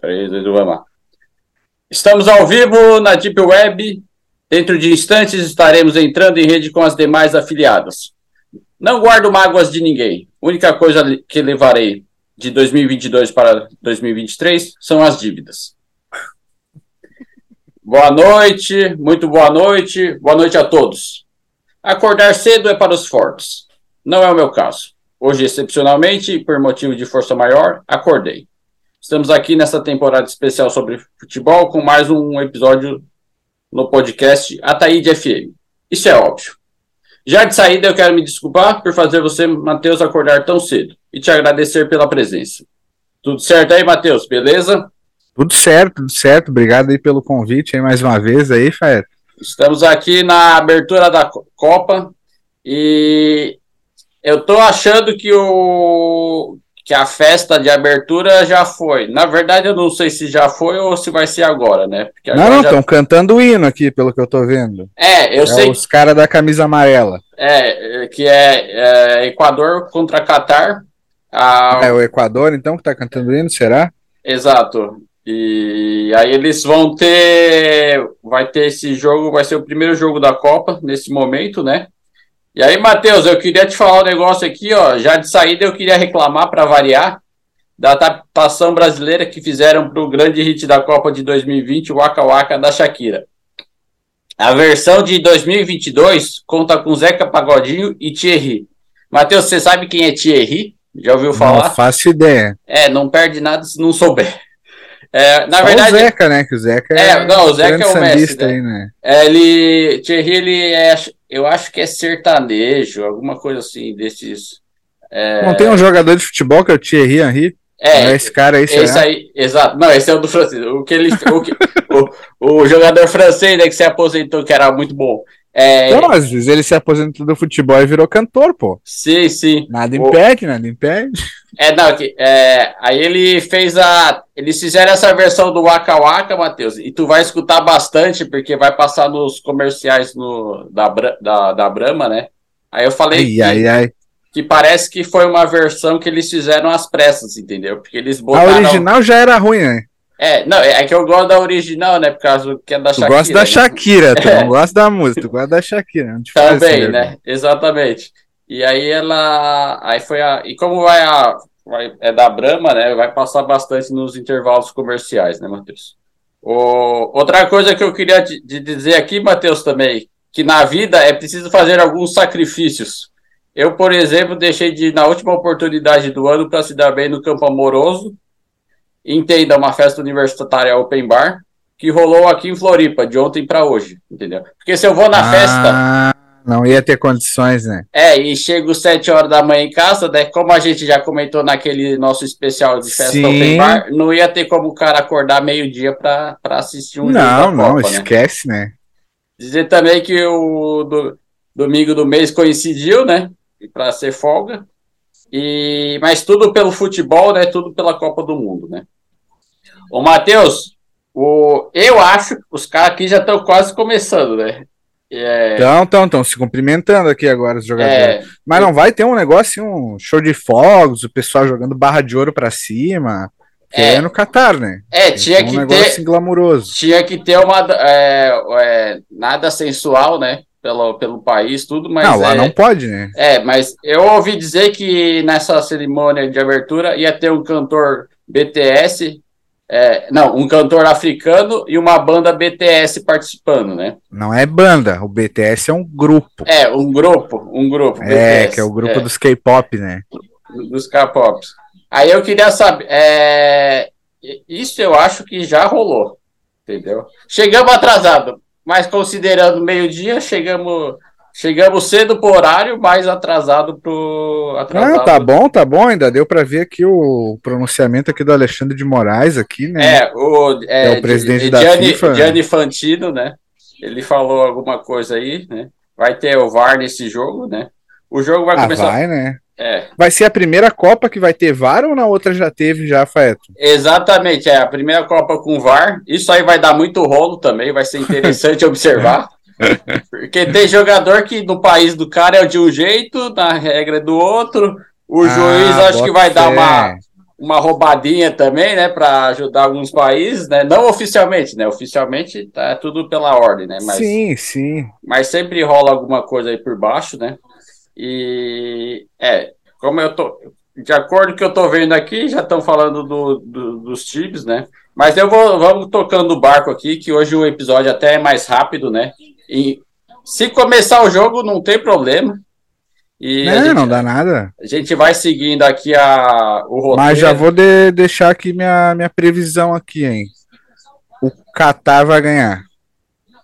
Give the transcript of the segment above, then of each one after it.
3, 2, 1, vamos lá. Estamos ao vivo na Deep Web. Dentro de instantes estaremos entrando em rede com as demais afiliadas. Não guardo mágoas de ninguém. Única coisa que levarei de 2022 para 2023 são as dívidas. Boa noite, muito boa noite, boa noite a todos. Acordar cedo é para os fortes. Não é o meu caso. Hoje, excepcionalmente, por motivo de força maior, acordei. Estamos aqui nessa temporada especial sobre futebol com mais um episódio no podcast Ataíde FM. Isso é óbvio. Já de saída, eu quero me desculpar por fazer você, Matheus, acordar tão cedo e te agradecer pela presença. Tudo certo aí, Matheus? Beleza? Tudo certo, tudo certo. Obrigado aí pelo convite aí mais uma vez aí, Faeta. Estamos aqui na abertura da Copa e eu tô achando que o que a festa de abertura já foi. Na verdade, eu não sei se já foi ou se vai ser agora, né? Porque não, não, estão já... cantando o hino aqui, pelo que eu tô vendo. É, eu é sei. Os caras da camisa amarela. É, que é, é Equador contra Catar. A... É o Equador, então, que tá cantando o hino, será? Exato. E aí eles vão ter. Vai ter esse jogo, vai ser o primeiro jogo da Copa nesse momento, né? E aí, Matheus, eu queria te falar um negócio aqui, ó. Já de saída eu queria reclamar para variar da adaptação brasileira que fizeram para o grande hit da Copa de 2020, o Waka Waka da Shakira. A versão de 2022 conta com Zeca Pagodinho e Thierry. Matheus, você sabe quem é Thierry? Já ouviu falar? Não faço ideia. É, não perde nada se não souber. É, na Só verdade. O Zeca, né? Que o Zeca é. é não, o Zeca é o Messi. Né? Aí, né? É, ele. Thierry, ele é. Eu acho que é sertanejo, alguma coisa assim, desses. É... Não tem um jogador de futebol que é o Thierry Henry? É, é, esse cara aí, esse aí, exato. Não, esse é o do francês. O que ele, o, que, o, o, jogador francês né, que se aposentou, que era muito bom. É, então, às vezes ele se aposentou do futebol e virou cantor, pô. Sim, sim. Nada impede, o... nada impede. É, não, que, é, aí ele fez a. Eles fizeram essa versão do Waka Waka, Matheus, e tu vai escutar bastante, porque vai passar nos comerciais no, da, da, da Brahma, né? Aí eu falei ai, que, ai, ai. que parece que foi uma versão que eles fizeram às pressas, entendeu? Porque eles botaram. A original já era ruim, né? É, não, é que eu gosto da original, né? Por causa que é da Shakira. Tu gosta da né? Shakira, tu é. não gosta da música, tu gosta da Shakira. Também, né? Exatamente. E aí ela. Aí foi a. E como vai a. Vai, é da Brahma, né? Vai passar bastante nos intervalos comerciais, né, Matheus? O, outra coisa que eu queria te, te dizer aqui, Matheus, também, que na vida é preciso fazer alguns sacrifícios. Eu, por exemplo, deixei de ir na última oportunidade do ano para se dar bem no campo amoroso entenda uma festa universitária open bar que rolou aqui em Floripa, de ontem para hoje, entendeu? Porque se eu vou na ah, festa. Não ia ter condições, né? É, e chego sete horas da manhã em casa, né? Como a gente já comentou naquele nosso especial de festa open bar, não ia ter como o cara acordar meio-dia para assistir um não, jogo. Não, não, né? esquece, né? Dizer também que o do, domingo do mês coincidiu, né? Para ser folga. E, mas tudo pelo futebol, né? Tudo pela Copa do Mundo, né? Ô, Matheus, o, eu acho que os caras aqui já estão quase começando, né? Então, estão, estão se cumprimentando aqui agora os jogadores. É, Mas não vai ter um negócio, um show de fogos, o pessoal jogando barra de ouro para cima. É, é no Catar, né? É, tinha um que negócio ter. Assim, glamouroso. Tinha que ter uma. É, é, nada sensual, né? pelo, pelo país, tudo, mas. Não, lá é, não pode, né? É, mas eu ouvi dizer que nessa cerimônia de abertura ia ter um cantor BTS, é, não, um cantor africano e uma banda BTS participando, né? Não é banda, o BTS é um grupo. É, um grupo, um grupo. É, BTS, que é o grupo é. dos K-pop, né? Dos K-pop. Aí eu queria saber, é, isso eu acho que já rolou, entendeu? Chegamos atrasado, mas considerando meio-dia, chegamos chegamos cedo pro horário, mas atrasado pro atrasado. Ah, tá bom, tá bom, ainda deu para ver aqui o pronunciamento aqui do Alexandre de Moraes aqui, né? É, o, é, é o presidente da Gianni, FIFA. Gianni Fantino, né? Ele falou alguma coisa aí, né? Vai ter o VAR nesse jogo, né? O jogo vai ah, começar. Vai, né? É. Vai ser a primeira Copa que vai ter VAR ou na outra já teve já, Faeto? Exatamente, é a primeira Copa com VAR. Isso aí vai dar muito rolo também, vai ser interessante observar. Porque tem jogador que no país do cara é de um jeito, na regra é do outro. O ah, juiz acho que vai fé. dar uma uma roubadinha também, né, para ajudar alguns países, né? Não oficialmente, né? Oficialmente tá tudo pela ordem, né? Mas, sim, sim. Mas sempre rola alguma coisa aí por baixo, né? E é, como eu tô, de acordo com o que eu tô vendo aqui, já estão falando do, do, dos times, né? Mas eu vou vamos tocando o barco aqui, que hoje o episódio até é mais rápido, né? E se começar o jogo, não tem problema. E não, gente, não dá nada. A gente vai seguindo aqui a, o roteiro. Mas já vou de, deixar aqui minha, minha previsão aqui, hein? O Qatar vai ganhar.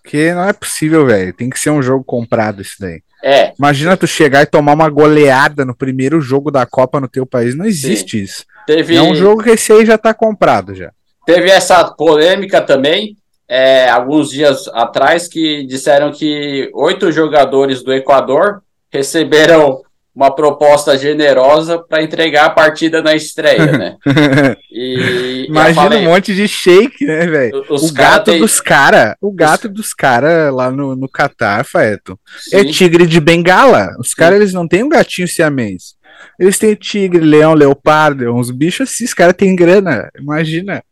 Porque não é possível, velho. Tem que ser um jogo comprado isso daí. É. Imagina tu chegar e tomar uma goleada no primeiro jogo da Copa no teu país. Não existe Sim. isso. Teve... É um jogo que esse aí já tá comprado já. Teve essa polêmica também, é, alguns dias atrás, que disseram que oito jogadores do Equador receberam uma proposta generosa para entregar a partida na estreia, né? E, Imagina falei, um monte de shake, né, velho? O gato tem... dos caras, o gato os... dos caras lá no, no Catar, Faeto, é tigre de bengala. Os caras, eles não têm um gatinho siamês. Eles têm tigre, leão, leopardo, uns bichos assim, os caras têm grana, imagina.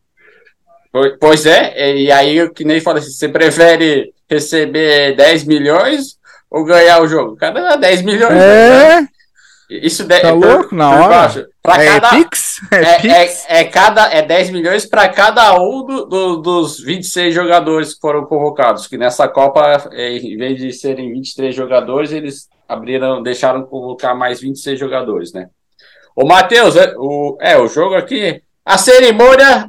Pois é, e aí que nem fala assim, você prefere receber 10 milhões ou ganhar o jogo? Cada 10 milhões. É. Né? Isso de, tá louco na hora? Baixo. Pra é cada, Pix? É, é, Pix? É, é, cada, é 10 milhões para cada um do, do, dos 26 jogadores que foram convocados. Que nessa Copa, é, em vez de serem 23 jogadores, eles abriram, deixaram convocar mais 26 jogadores, né? O Matheus, é, o, é, o jogo aqui. A cerimônia,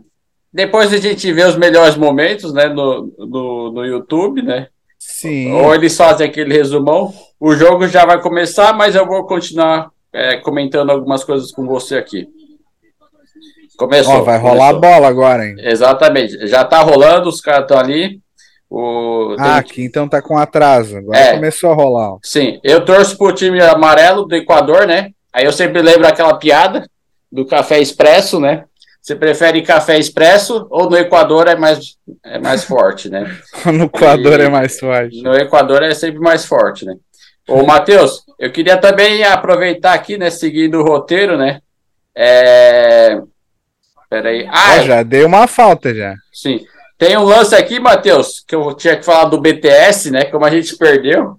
depois a gente vê os melhores momentos, né, no, no, no YouTube, né? Sim. Ou eles fazem aquele resumão. O jogo já vai começar, mas eu vou continuar é, comentando algumas coisas com você aqui. Começou. Oh, vai rolar começou. a bola agora, hein? Exatamente. Já tá rolando, os caras estão ali. O... Ah, aqui então tá com atraso. Agora é, começou a rolar. Sim, eu torço pro time amarelo do Equador, né? Aí eu sempre lembro aquela piada do café expresso, né? Você prefere café expresso ou no Equador é mais, é mais forte, né? no Equador e, é mais forte. No Equador é sempre mais forte, né? Ô, Matheus, eu queria também aproveitar aqui, né, seguindo o roteiro, né? É... Peraí. Ah, ah, já dei uma falta já. Sim. Tem um lance aqui, Matheus, que eu tinha que falar do BTS, né? Como a gente perdeu.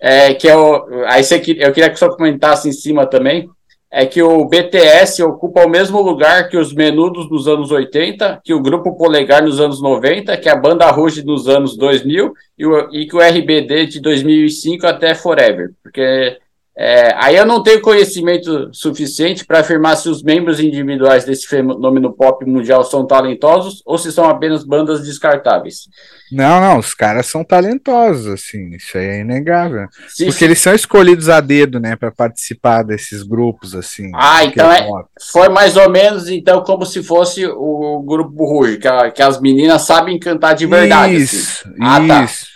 É, que é o. Aí você, eu queria que você comentasse em cima também é que o BTS ocupa o mesmo lugar que os Menudos nos anos 80, que o Grupo Polegar nos anos 90, que a Banda Rouge nos anos 2000 e, o, e que o RBD de 2005 até Forever. Porque é, aí eu não tenho conhecimento suficiente para afirmar se os membros individuais desse fenômeno pop mundial são talentosos ou se são apenas bandas descartáveis. Não, não, os caras são talentosos, assim, isso aí é inegável. Sim, porque sim. eles são escolhidos a dedo, né, para participar desses grupos, assim. Ah, então é, foi mais ou menos, então, como se fosse o grupo Ruge, que, a, que as meninas sabem cantar de verdade. Assim. Isso, assim. ah, tá. isso. Tá.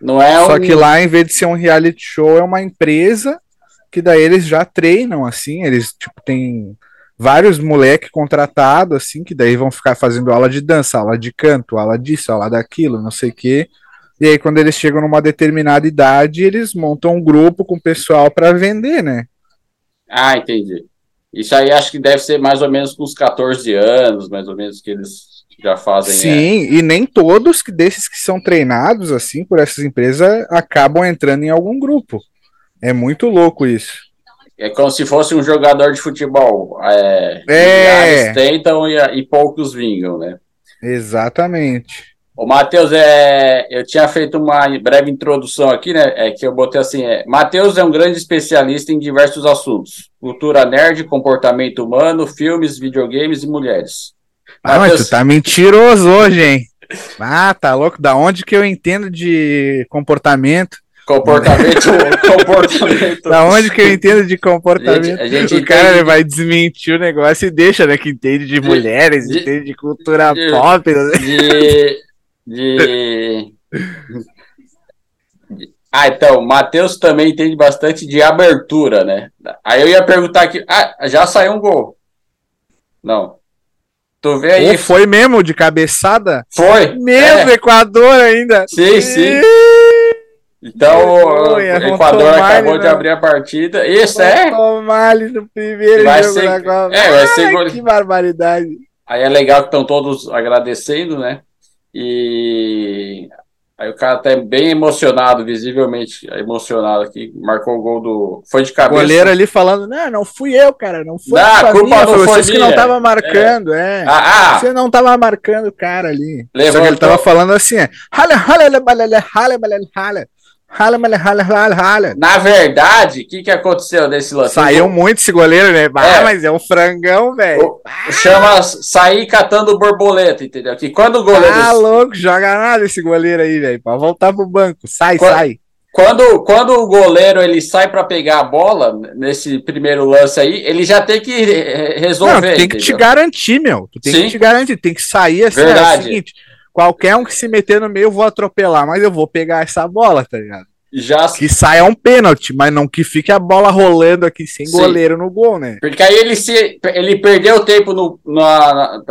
Não é Só um... que lá, em vez de ser um reality show, é uma empresa que daí eles já treinam, assim, eles, tipo, tem vários moleques contratados, assim, que daí vão ficar fazendo aula de dança, aula de canto, aula disso, aula daquilo, não sei o quê. E aí, quando eles chegam numa determinada idade, eles montam um grupo com o pessoal para vender, né? Ah, entendi. Isso aí acho que deve ser mais ou menos com uns 14 anos, mais ou menos, que eles já fazem. Sim, é... e nem todos desses que são treinados, assim, por essas empresas, acabam entrando em algum grupo. É muito louco isso. É como se fosse um jogador de futebol. É. é. tentam e, e, poucos vingam, né? Exatamente. O Matheus, é, eu tinha feito uma breve introdução aqui, né? É que eu botei assim: é, Matheus é um grande especialista em diversos assuntos: cultura nerd, comportamento humano, filmes, videogames e mulheres. Ah, Mateus... mas tu tá mentiroso hoje, hein? Ah, tá louco? Da onde que eu entendo de comportamento? Comportamento, comportamento. Da onde que eu entendo de comportamento? A gente, a gente o cara vai desmentir o negócio e deixa, né? Que entende de, de mulheres, de, entende de cultura de, pop. Né? De, de, Ah, então, o Matheus também entende bastante de abertura, né? Aí eu ia perguntar aqui. Ah, já saiu um gol. Não. Tu vê aí. Ou foi mesmo de cabeçada? Foi. Mesmo é. Equador ainda. Sim, sim. Então, o Equador acabou de abrir a partida. Isso é. Mali no primeiro vai jogo ser, da. É, vai ser Ai, que barbaridade. Aí é legal que estão todos agradecendo, né? E aí o cara tá bem emocionado, visivelmente emocionado aqui. Marcou o gol do. Foi de O cabeça. goleiro ali falando, não, não fui eu, cara, não foi Não, a culpa minha, não foi vocês que não tava marcando, é. Ah, ah, Você não tava marcando o cara ali. Só que ele Levantou. tava falando assim, é. Rala, rala, rala, rala, rala, rala, rala. Rala, rala, rala, rala, rala. na verdade, o que, que aconteceu nesse lance? Saiu muito esse goleiro, né? Ah, É. mas é um frangão, velho. Chama sair catando borboleta, entendeu? Que quando o goleiro. Ah, louco, joga nada esse goleiro aí, velho. Pra voltar pro banco. Sai, Qua- sai. Quando, quando o goleiro ele sai para pegar a bola, nesse primeiro lance aí, ele já tem que eh, Não, resolver. tem que te entendeu? garantir, meu. Tu tem Sim. que te garantir, tem que sair assim. É Verdade. o seguinte, qualquer um que se meter no meio, eu vou atropelar, mas eu vou pegar essa bola, tá ligado? Já Que saia um pênalti, mas não que fique a bola rolando aqui sem Sim. goleiro no gol, né? Porque aí ele se ele perdeu tempo no, na,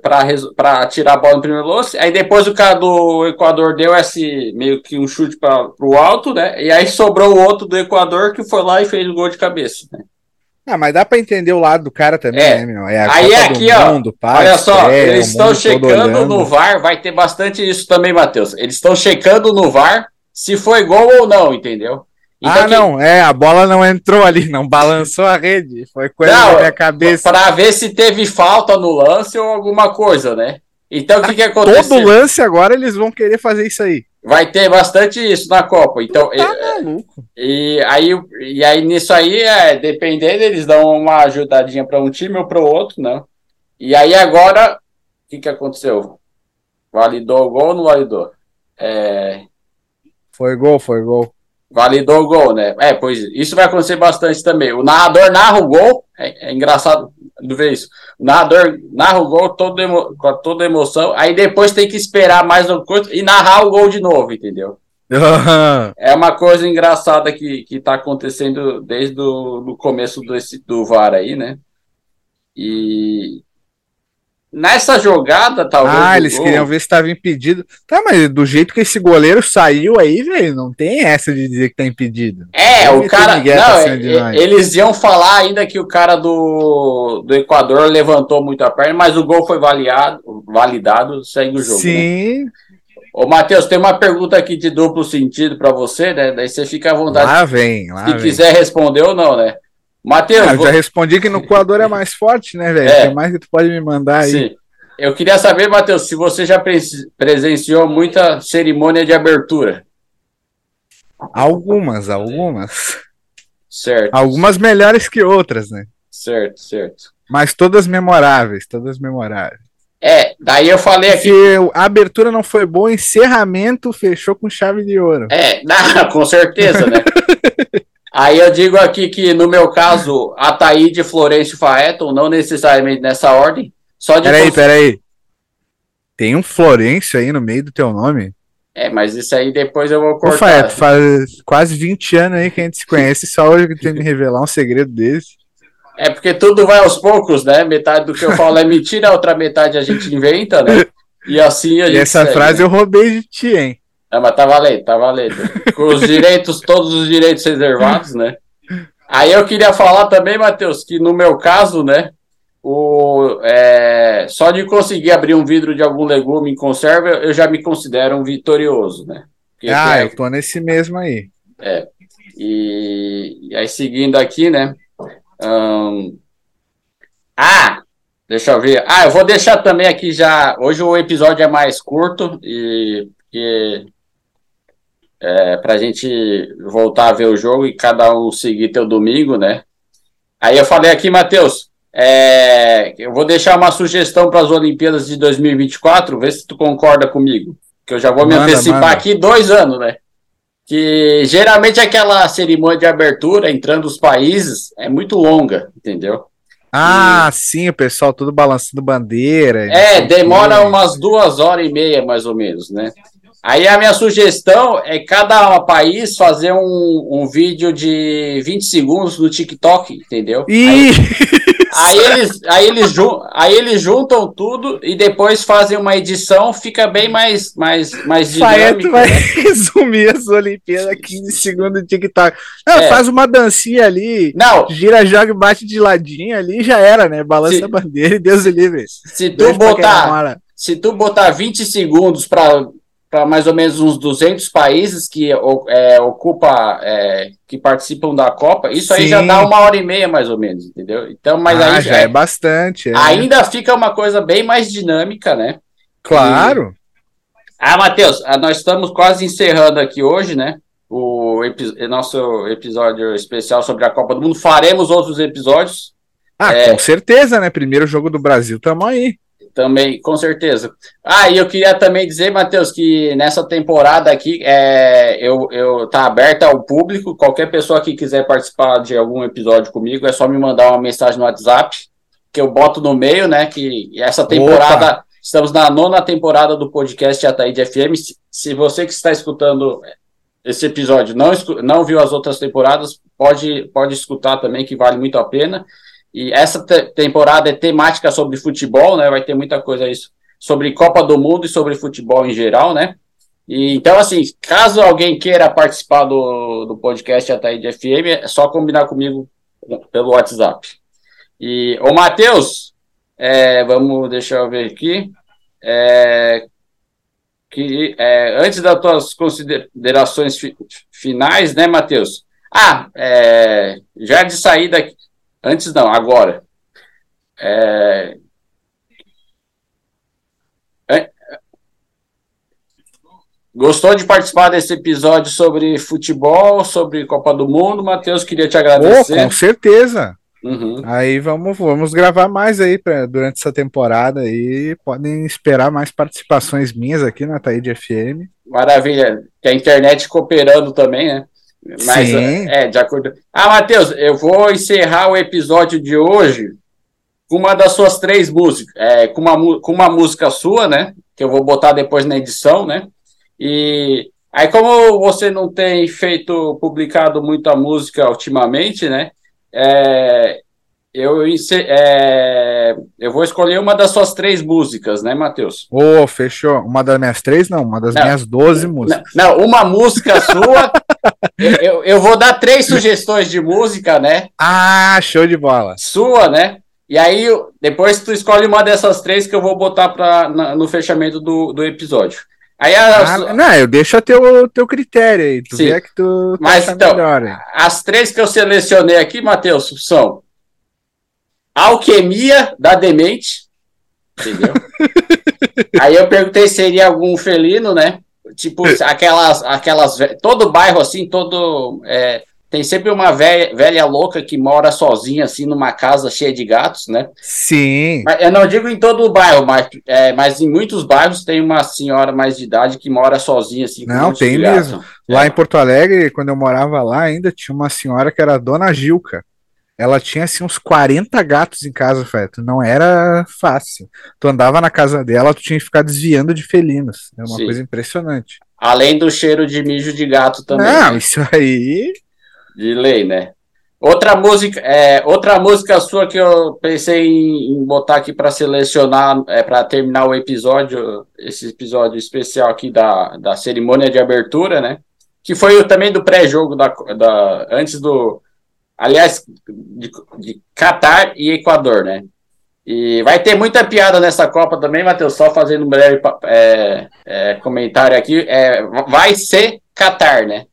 para tirar a bola no primeiro lance. Aí depois o cara do Equador deu esse meio que um chute para o alto, né? E aí sobrou o outro do Equador que foi lá e fez o gol de cabeça. né? Ah, mas dá pra entender o lado do cara também, É. né, meu? É Aí Copa aqui, do ó, mundo, pai, Olha só, é, eles estão mundo checando no VAR, vai ter bastante isso também, Matheus. Eles estão checando no VAR se foi gol ou não, entendeu? ah, que- não, é, a bola não entrou ali, não balançou a rede. Foi coisa Não, da minha cabeça. Para ver se teve falta no lance ou alguma coisa, né? Então o que, que aconteceu? Todo lance agora eles vão querer fazer isso aí. Vai ter bastante isso na Copa. Então, Tá e, e aí, e aí nisso aí, é, dependendo, eles dão uma ajudadinha para um time ou para o outro, né? E aí agora, o que, que aconteceu? Validou o gol ou não validou? É, Foi gol, foi gol. Validou o gol, né? É, pois isso vai acontecer bastante também. O narrador narra o gol, é, é engraçado ver isso. O narrador narra o gol todo emo- com toda emoção, aí depois tem que esperar mais uma coisa e narrar o gol de novo, entendeu? É uma coisa engraçada que, que tá acontecendo desde o do começo desse, do VAR aí, né? E nessa jogada, talvez. ah, eles gol- queriam ver se estava impedido. Tá, mas do jeito que esse goleiro saiu aí, velho, não tem essa de dizer que tá impedido. É, Deve o cara. Não, é- é- eles iam falar ainda que o cara do, do Equador levantou muito a perna, mas o gol foi validado, validado segue o jogo. Né? Sim, Ô, Matheus, tem uma pergunta aqui de duplo sentido para você, né? Daí você fica à vontade lá vem, lá se vem. quiser responder ou não, né? Matheus, Ah, eu vo- já respondi que no Equador é mais forte, né, velho? É. O que mais que tu pode me mandar aí? Sim. Eu queria saber, Matheus, se você já pre- presenciou muita cerimônia de abertura. Algumas, algumas. Certo. Algumas melhores que outras, né? Certo, certo. Mas todas memoráveis, todas memoráveis. É, daí eu falei aqui. Se a abertura não foi boa, o encerramento fechou com chave de ouro. É, não, com certeza, né? Aí eu digo aqui que, no meu caso, Ataíde e Florencio Faeton, não necessariamente nessa ordem, só de. Peraí, cons- peraí. Tem um Florencio aí no meio do teu nome? É, mas isso aí depois eu vou Ô, cortar. Faeto, faz quase 20 anos aí que a gente se conhece, só hoje que tem que me revelar um segredo desse. É porque tudo vai aos poucos, né? Metade do que eu falo é mentira, a outra metade a gente inventa, né? E assim a E gente. essa segue, frase né? eu roubei de ti, hein? É, mas tá valendo, tá valendo. Com os direitos, todos os direitos reservados, né? Aí eu queria falar também, Matheus, que no meu caso, né? O, é, só de conseguir abrir um vidro de algum legume em conserva, eu já me considero um vitorioso, né? Porque Ah, tem- eu tô nesse mesmo aí. e, e aí, seguindo aqui, né? ahn, ah, deixa eu ver. Ah, eu vou deixar também aqui já. Hoje o episódio é mais curto e porque é, pra gente voltar a ver o jogo e cada um seguir teu domingo, né? Aí eu falei aqui, Matheus, é, eu vou deixar uma sugestão para as Olimpíadas de 2024, vê se tu concorda comigo. Que eu já vou me Manda, antecipar manda. aqui dois anos, né? que geralmente aquela cerimônia de abertura entrando os países é muito longa, entendeu? Ah, sim, o pessoal tudo balançando bandeira. e É, demora umas duas horas e meia, mais ou menos, né? Aí a minha sugestão é cada país fazer um, um vídeo de 20 segundos no TikTok, entendeu? Ih, Aí eles, aí, eles aí eles juntam tudo e depois fazem uma edição, fica bem mais, mais, mais dinâmico. vai né? resumir as Olimpíadas 15 segundos de TikTok. Não, é. faz uma dancinha ali, não. gira, joga, bate de ladinho ali já era, né? Balança se, a bandeira e Deus livre. Se tu botar, se tu botar 20 segundos para para mais ou menos uns 200 países que é, ocupa, é, que participam da Copa, isso Sim. aí já dá uma hora e meia mais ou menos, entendeu? Então, mas ah, aí já é, é bastante. É. Ainda fica uma coisa bem mais dinâmica, né? Claro. E... Ah, Matheus, ah, nós estamos quase encerrando aqui hoje, né? O epi nosso episódio especial sobre a Copa do Mundo. Faremos outros episódios. Ah, é... com certeza, né? Primeiro jogo do Brasil, tamo aí. Também, com certeza. Ah, e eu queria também dizer, Matheus, que nessa temporada aqui é, eu, eu tá aberta ao público. Qualquer pessoa que quiser participar de algum episódio comigo, é só me mandar uma mensagem no WhatsApp, que eu boto no meio, né? Que essa temporada. Opa. Estamos na nona temporada do podcast Ataíde FM. Se, se você que está escutando esse episódio não, não viu as outras temporadas, pode, pode escutar também, que vale muito a pena. E essa te temporada é temática sobre futebol, né? Vai ter muita coisa isso sobre Copa do Mundo e sobre futebol em geral, né? E, então, assim, caso alguém queira participar do, do podcast Ataíde FM, é só combinar comigo pelo WhatsApp. E, ô Matheus, é, vamos, deixa eu ver aqui. É, que, é, antes das tuas considerações fi, finais, né, Matheus? Ah, é, já de saída Antes não, agora. É... É... Gostou de participar desse episódio sobre futebol, sobre Copa do Mundo, Matheus? Queria te agradecer. Oh, com certeza. Uhum. Aí vamos, vamos gravar mais aí pra, durante essa temporada e podem esperar mais participações minhas aqui na Taíde FM. Maravilha. Que a internet cooperando também, né? Mas, Sim. é, de acordo. Ah, Matheus, eu vou encerrar o episódio de hoje com uma das suas três músicas, é, com, uma, com uma música sua, né? Que eu vou botar depois na edição, né? E aí, como você não tem feito, publicado muita música ultimamente, né? É, eu, é, eu vou escolher uma das suas três músicas, né, Matheus? Ô, oh, fechou. Uma das minhas três, não, uma das não, minhas doze músicas. Não, não, uma música sua. Eu, eu vou dar três sugestões de música, né? Ah, show de bola. Sua, né? E aí, depois tu escolhe uma dessas três que eu vou botar pra, na, no fechamento do, do episódio. Aí a, ah, não, eu deixo a teu, teu critério aí. Tu Sim. vê que tu tá Mas então, melhor, as três que eu selecionei aqui, Matheus, são Alquimia da Demente. Entendeu? Aí eu perguntei se seria algum felino, né? Tipo, aquelas, aquelas. Todo bairro assim, todo. É, tem sempre uma velha, velha louca que mora sozinha, assim, numa casa cheia de gatos, né? Sim. Eu não digo em todo o bairro, mas, é, mas em muitos bairros tem uma senhora mais de idade que mora sozinha, assim. Não, tem mesmo. Lá é. em Porto Alegre, quando eu morava lá, ainda tinha uma senhora que era Dona Gilca ela tinha assim uns 40 gatos em casa, Feto. Não era fácil. Tu andava na casa dela, tu tinha que ficar desviando de felinos. É uma Sim. coisa impressionante. Além do cheiro de mijo de gato também. Não, né? isso aí. De lei, né? Outra música, é, outra música sua que eu pensei em, em botar aqui para selecionar, é, para terminar o episódio, esse episódio especial aqui da, da cerimônia de abertura, né? Que foi também do pré-jogo da, da antes do aliás, de, de Catar e Equador, né? E vai ter muita piada nessa Copa também, Matheus, só fazendo um breve é, é, comentário aqui. É, vai ser Catar, né?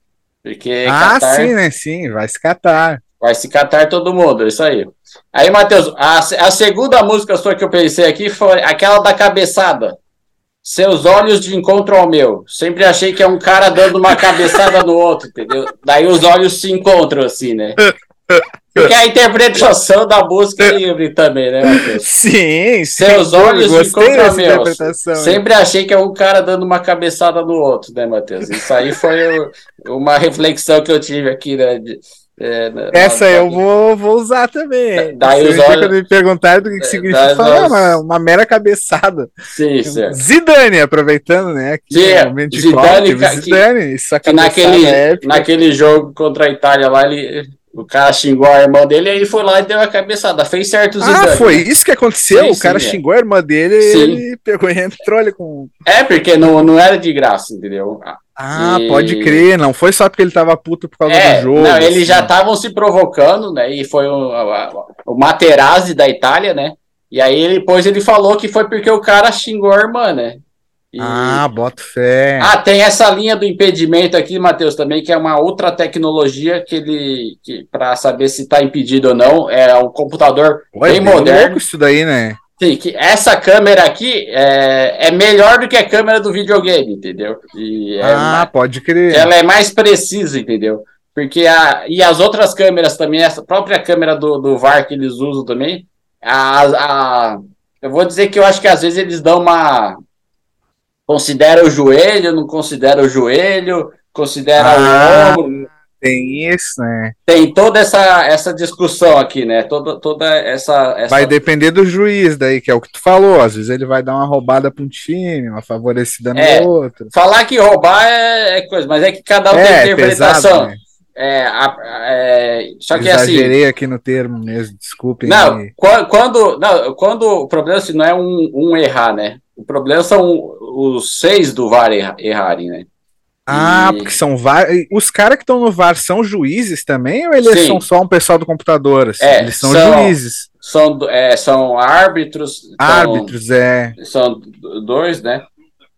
Porque ah, Qatar, sim, né? Sim, vai se catar. Vai se catar todo mundo, é isso aí. Aí, Matheus, a, a segunda música sua que eu pensei aqui foi aquela da cabeçada. Seus olhos de encontro ao meu. Sempre achei que é um cara dando uma cabeçada no outro, entendeu? Daí os olhos se encontram assim, né? Porque a interpretação da música é livre também, né, Matheus? Sim, Seus olhos de contra meus. Sempre achei que é um cara dando uma cabeçada no outro, né, Matheus? Isso aí foi uma reflexão que eu tive aqui, né? De, é, Essa na, eu vou, vou usar também. Daí os olhos... Quando me perguntaram do que, que é, significa, falar, uma, uma mera cabeçada. Sim, certo. Zidane, aproveitando, né? Aqui, Sim, momento de Zidane, Zidane, que, que naquele, é naquele jogo contra a Itália lá, ele O cara xingou a irmã dele e ele foi lá e deu a cabeçada. Fez certos Ah, exames, foi né? isso que aconteceu? Sim, o cara sim, é. xingou a irmã dele e Sim. ele pegou e entrou ali com. É, porque não, não era de graça, entendeu? Ah, E- pode crer. Não foi só porque ele tava puto por causa É, do jogo. não, eles assim. já estavam se provocando, né? E foi o, o Materazzi da Itália, né? E aí ele- depois ele falou que foi porque o cara xingou a irmã, né? E- Ah, bota fé. Ah, tem essa linha do impedimento aqui, Matheus, também, que é uma outra tecnologia que ele. Que, para saber se está impedido ou não. É um computador Pô, é bem bem moderno. louco isso daí, né? Sim, que essa câmera aqui é, é melhor do que a câmera do videogame, entendeu? E é ah, pode crer. ela é mais precisa, entendeu? Porque a, e as outras câmeras também, essa própria câmera do, do VAR que eles usam também, a, a, eu vou dizer que eu acho que às vezes eles dão uma. Considera o joelho, não considera o joelho, considera Ah. o ombro. Tem isso, né? Tem toda essa, essa discussão aqui, né? Toda, toda essa. essa... Vai depender do juiz daí, que é o que tu falou. Às vezes ele vai dar uma roubada pra um time, uma favorecida no É. outro. Falar que roubar é, é coisa, mas é que cada um tem É, interpretação. pesado, né? É, é, só que assim. Exagerei aqui no termo mesmo, desculpem. Não, aí. quando, não, quando o problema assim, não é um, um errar, né? O problema são os seis do VAR erra- errarem, né? Ah, E- porque são vários. Os caras que estão no VAR são juízes também, ou eles Sim. são só um pessoal do computador? assim? É, eles são, são- juízes, São, é, são árbitros. são- árbitros, é. São dois, né?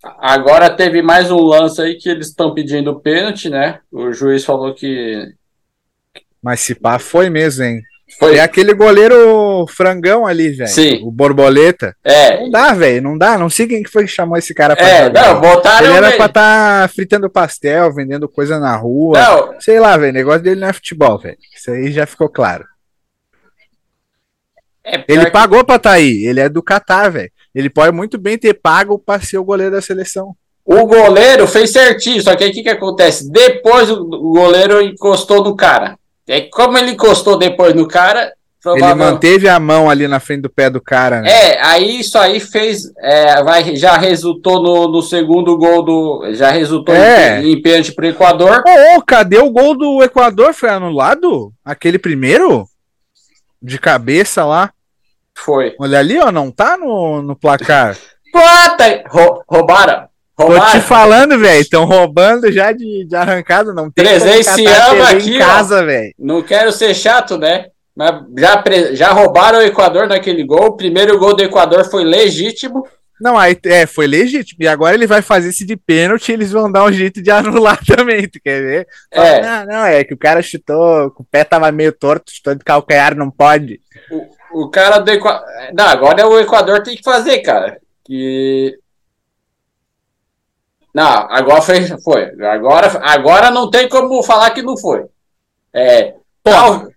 Agora teve mais um lance aí que eles estão pedindo pênalti, né? O juiz falou que Mas se pá, foi mesmo, hein? foi. É aquele goleiro frangão ali, velho. Sim. O borboleta. É, Não dá, velho, não dá. Não sei quem que foi que chamou esse cara pra é, jogar. não, botaram Ele era pra estar fritando pastel, vendendo coisa na rua. Não, Sei lá, velho. O negócio dele não é futebol, velho. Isso aí já ficou claro. é Ele que- pagou pra tá aí. Ele é do Catar, velho. Ele pode muito bem ter pago pra ser o goleiro da seleção. O goleiro fez certinho, só que aí o que, que acontece? Depois o goleiro encostou no cara. É como ele encostou depois no cara, Ele manteve a mão ali na frente do pé do cara, né? É, aí isso aí fez. é, vai, já resultou no, no segundo gol do. Já resultou É. em, em pênalti pro Equador. Ô, ô, cadê o gol do Equador? Foi anulado? Aquele primeiro? De cabeça lá. Foi. Olha ali, ó, não tá no, no placar. Puta! Rou- roubaram. Tô te Roubaram. falando, velho. Estão roubando já de, de arrancada. Não tem Presenciamos aqui, em casa, velho. Não quero ser chato, né? Mas já, já roubaram o Equador naquele gol. O primeiro gol do Equador foi legítimo. Não, aí é, foi legítimo. E agora ele vai fazer esse de pênalti eles vão dar um jeito de anular também, tu quer ver? Fala, É. Não, não, é que o cara chutou, o pé tava meio torto, chutou de calcanhar, não pode. O cara do Equador. Não, agora o Equador tem que fazer, cara. Que. Não, agora foi. foi. Agora, agora não tem como falar que não foi. É. Tal,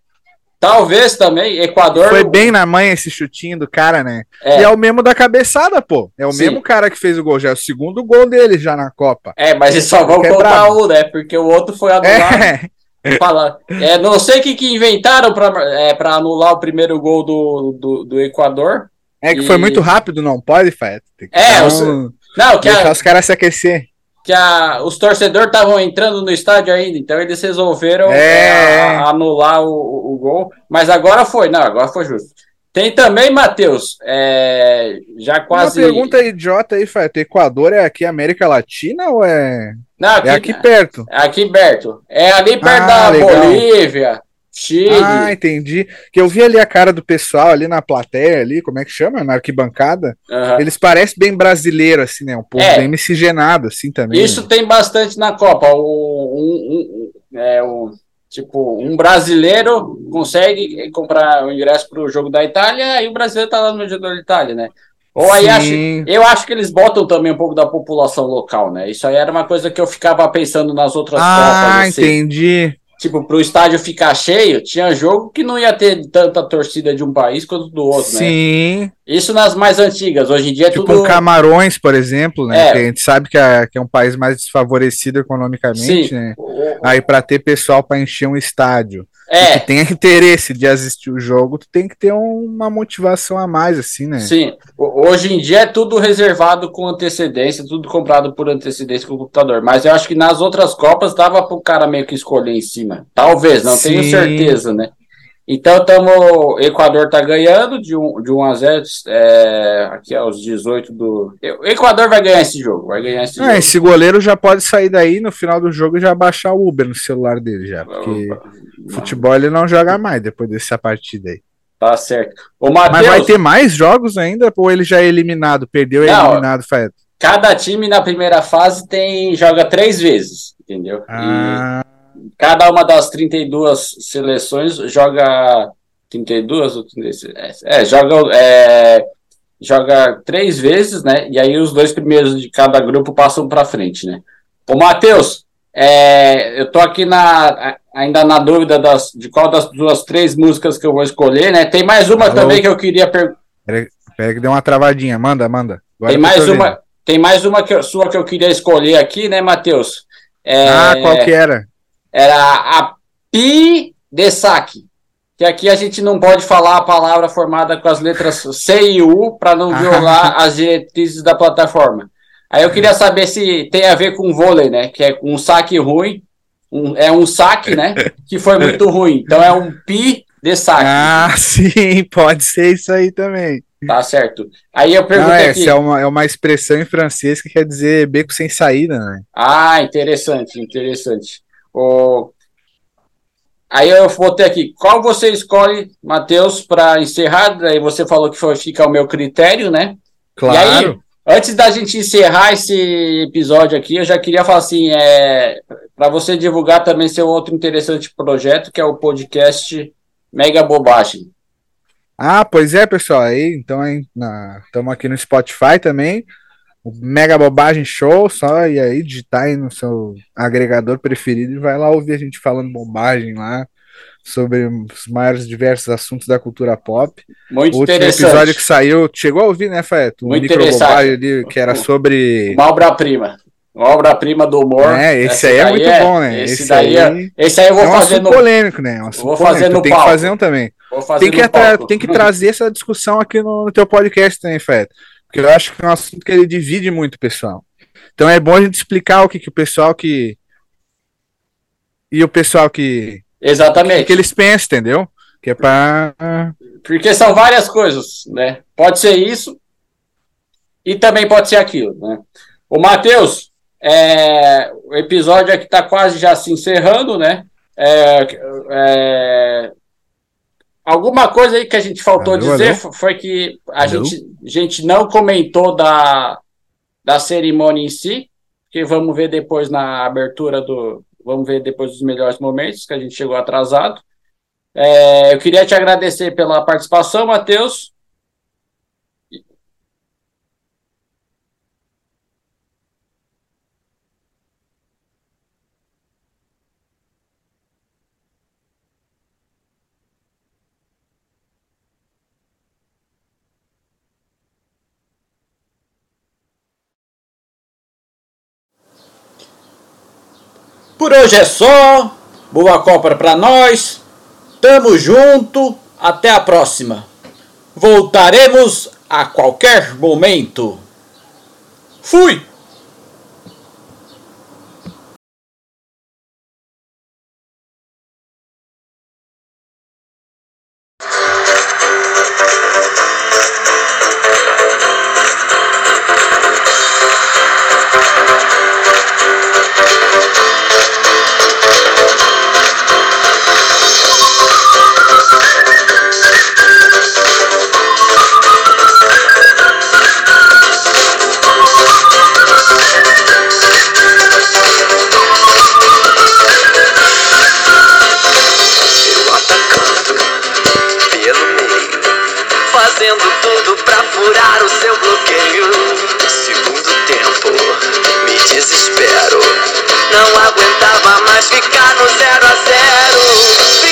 talvez também Equador. Foi bem na manha esse chutinho do cara, né? É, E é o mesmo da cabeçada, pô. É o Sim. mesmo cara que fez o gol, já é o segundo gol dele já na Copa. é, mas eles só vão é contar um, né? Porque o outro foi anulado. É, Fala, é, não sei o que, que inventaram para é, pra anular o primeiro gol do, do, do Equador. é que foi E- muito rápido, não pode, Fat? É, dar os- Não, que, deixar a, os caras se aquecer. que a, os torcedores estavam entrando no estádio ainda, então eles resolveram É. é, a- anular o, o- o gol. Mas agora foi, não, agora foi justo. Tem também, Matheus, é, já quase. Uma pergunta idiota aí, Fat. Equador é aqui América Latina ou é, Não, aqui, é aqui perto? aqui perto. É ali perto Ah, da legal. Bolívia, Chile. Ah, entendi. Que eu vi ali a cara do pessoal ali na plateia ali, como é que chama? Na arquibancada. Aham. Eles parecem bem brasileiro, assim, né? Um povo É. bem miscigenado, assim, também. Isso né? tem bastante na Copa. O, um, um- é, o, tipo, um brasileiro consegue comprar o ingresso para o jogo da Itália e o brasileiro tá lá no jogo da Itália, né? Ou aí acho, eu acho que eles botam também um pouco da população local, né? Isso aí era uma coisa que eu ficava pensando nas outras Ah, Copas. Assim. entendi. Tipo, para o estádio ficar cheio, tinha jogo que não ia ter tanta torcida de um país quanto do outro, né? Sim. Isso nas mais antigas. Hoje em dia é Tipo tudo. Camarões, por exemplo, né? É. Que a gente sabe que é, que é um país mais desfavorecido economicamente, Sim. né? Aí para ter pessoal para encher um estádio É. Que tenha interesse de assistir o jogo, tu tem que ter uma motivação a mais, assim, né? Sim. Hoje em dia é tudo reservado com antecedência, tudo comprado por antecedência com o computador. Mas eu acho que nas outras Copas dava pro cara meio que escolher em cima. Talvez, não Sim. tenho certeza, né? Então, tamo, Equador tá ganhando de 1 de um a 0 é, aqui aos 18 do. O Equador vai ganhar esse jogo. Vai ganhar esse Ah, jogo. esse goleiro já pode sair daí no final do jogo e já baixar o Uber no celular dele já, porque futebol ele não joga mais depois dessa partida aí. Tá certo. Ô, Mas vai ter mais jogos ainda ou ele já é eliminado? Perdeu e é eliminado, Faeto? cada time na primeira fase tem joga três vezes, entendeu? E Ah, cada uma das 32 seleções joga 32 ou 36? É, joga é, joga três vezes, né? E aí os dois primeiros de cada grupo passam para frente, né? Ô, Matheus, é, eu tô aqui na, ainda na dúvida das, de qual das duas três músicas que eu vou escolher, né? Tem mais uma Alô? também que eu queria perguntar. pera que deu uma travadinha. Manda, manda. Agora Tem mais uma, tem mais uma que sua que eu queria escolher aqui, né, Matheus? É, Ah, qual que era? Era a Pi de saque. Que aqui a gente não pode falar a palavra formada com as letras C e U para não Ah. violar as diretrizes da plataforma. Aí eu queria saber se tem a ver com vôlei, né? Que é um saque ruim. um- é um saque, né? Que foi muito ruim. Então é um pi de saque. Ah, sim, pode ser isso aí também. Tá certo. Aí eu Não, perguntei essa aqui. é uma, é uma expressão em francês que quer dizer beco sem saída, né? Ah, interessante, interessante. O... Aí eu botei aqui, qual você escolhe, Matheus, para encerrar? Aí você falou que foi, fica o meu critério, né? Claro. Antes da gente encerrar esse episódio aqui, eu já queria falar assim, é, para você divulgar também seu outro interessante projeto, que é o podcast Mega Bobagem. Ah, pois é, pessoal. Aí, então, estamos aqui no Spotify também. O Mega Bobagem Show, só e aí digitar aí no seu agregador preferido e vai lá ouvir a gente falando bobagem lá sobre os maiores diversos assuntos da cultura pop. Muito O último interessante. episódio que saiu, chegou a ouvir, né, Faeto? Muito microbobagem ali que era sobre. Uma obra-prima. Uma obra-prima do humor. É, esse Essa aí é muito bom, né? Esse, Esse daí, é- aí esse aí eu vou é um fazer no, polêmico, né? É um Vou fazer no Tem que palco. fazer um também. Tem que, palco. tem que trazer essa discussão aqui no, no teu podcast também, Feto. Porque eu acho que é um assunto que ele divide muito o pessoal. Então é bom a gente explicar o que, que o pessoal que. E o pessoal que. O Exatamente. que eles pensam, entendeu? Que é pra. Porque são várias coisas, né? Pode ser isso e também pode ser aquilo, né? O Matheus, é, o episódio aqui está quase já se encerrando, né? É, é, alguma coisa aí que a gente faltou Alô, dizer alô? foi que a Alô? gente, a gente não comentou da, da cerimônia em si, que vamos ver depois na abertura do. Vamos ver depois dos melhores momentos, que a gente chegou atrasado. É, eu queria te agradecer pela participação, Matheus. Por hoje é só. Boa Copa para nós. Tamo junto. Até a próxima. Voltaremos a qualquer momento. Fui! Fazendo tudo pra furar o seu bloqueio. Segundo tempo, me desespero. Não aguentava mais ficar no zero a zero.